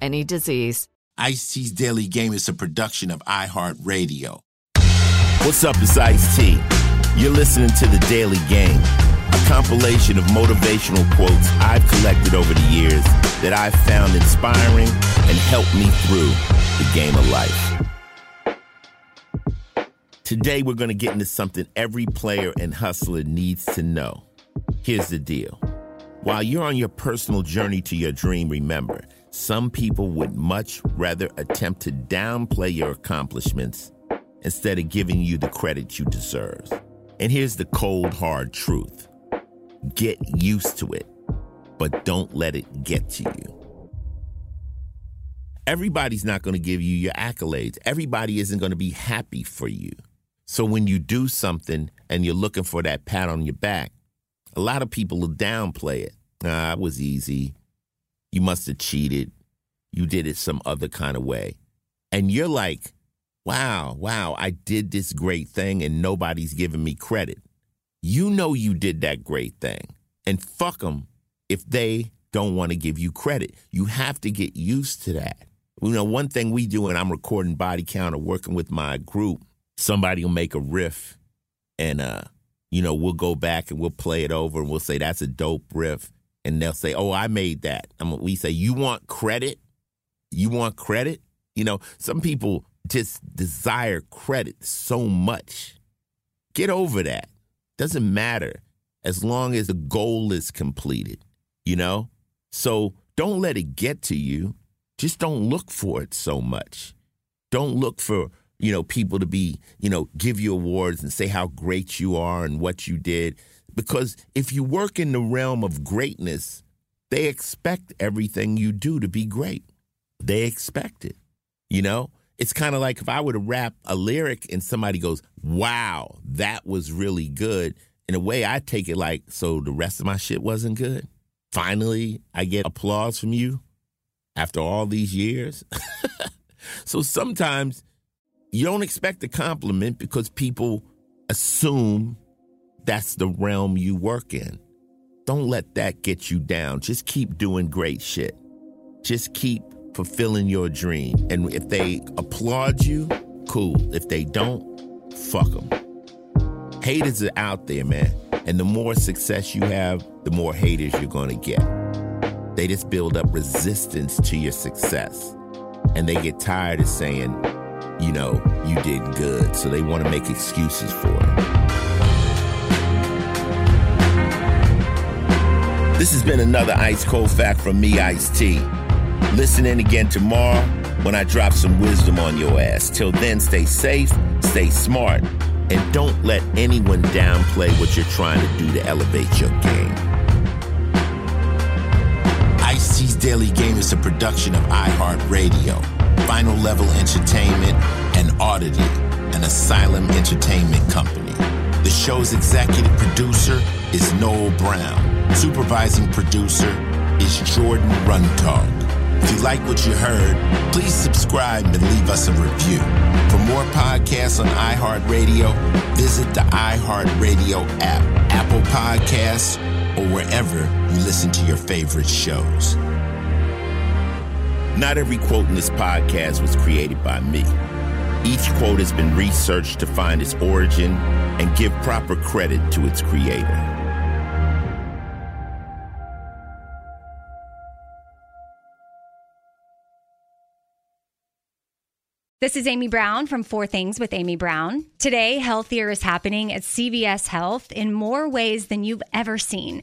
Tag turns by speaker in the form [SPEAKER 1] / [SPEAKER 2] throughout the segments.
[SPEAKER 1] any disease.
[SPEAKER 2] Ice T's Daily Game is a production of iHeartRadio. What's up, it's Ice T. You're listening to The Daily Game, a compilation of motivational quotes I've collected over the years that I've found inspiring and helped me through the game of life. Today, we're going to get into something every player and hustler needs to know. Here's the deal. While you're on your personal journey to your dream, remember, some people would much rather attempt to downplay your accomplishments instead of giving you the credit you deserve. And here's the cold, hard truth get used to it, but don't let it get to you. Everybody's not going to give you your accolades, everybody isn't going to be happy for you. So when you do something and you're looking for that pat on your back, a lot of people will downplay it. Nah, it was easy. You must have cheated. You did it some other kind of way. And you're like, wow, wow, I did this great thing and nobody's giving me credit. You know you did that great thing. And fuck them if they don't want to give you credit. You have to get used to that. You know, one thing we do, and I'm recording body count or working with my group, somebody will make a riff and, uh, you know, we'll go back and we'll play it over and we'll say, that's a dope riff. And they'll say, oh, I made that. And we say, you want credit? You want credit? You know, some people just desire credit so much. Get over that. Doesn't matter as long as the goal is completed, you know? So don't let it get to you. Just don't look for it so much. Don't look for, you know, people to be, you know, give you awards and say how great you are and what you did. Because if you work in the realm of greatness, they expect everything you do to be great. They expect it. You know, it's kind of like if I were to rap a lyric and somebody goes, wow, that was really good. In a way, I take it like, so the rest of my shit wasn't good. Finally, I get applause from you after all these years. so sometimes you don't expect a compliment because people assume that's the realm you work in. Don't let that get you down. Just keep doing great shit. Just keep fulfilling your dream. And if they applaud you, cool. If they don't, fuck them. Haters are out there, man. And the more success you have, the more haters you're going to get. They just build up resistance to your success. And they get tired of saying, you know, you did good. So they want to make excuses for it. This has been another Ice Cold Fact from me, Ice T. Listen in again tomorrow when I drop some wisdom on your ass. Till then, stay safe, stay smart, and don't let anyone downplay what you're trying to do to elevate your game. Ice T's Daily Game is a production of iHeartRadio, Final Level Entertainment, and Oddity, an Asylum Entertainment company. The show's executive producer is Noel Brown. Supervising producer is Jordan Runtagh. If you like what you heard, please subscribe and leave us a review. For more podcasts on iHeartRadio, visit the iHeartRadio app, Apple Podcasts, or wherever you listen to your favorite shows. Not every quote in this podcast was created by me. Each quote has been researched to find its origin and give proper credit to its creator.
[SPEAKER 3] This is Amy Brown from Four Things with Amy Brown. Today, healthier is happening at CVS Health in more ways than you've ever seen.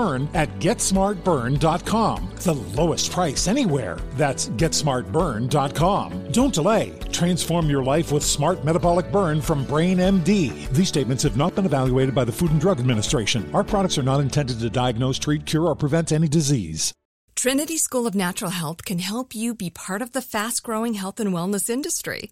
[SPEAKER 4] Burn at GetSmartBurn.com. The lowest price anywhere. That's GetSmartBurn.com. Don't delay. Transform your life with Smart Metabolic Burn from Brain MD. These statements have not been evaluated by the Food and Drug Administration. Our products are not intended to diagnose, treat, cure, or prevent any disease.
[SPEAKER 5] Trinity School of Natural Health can help you be part of the fast growing health and wellness industry.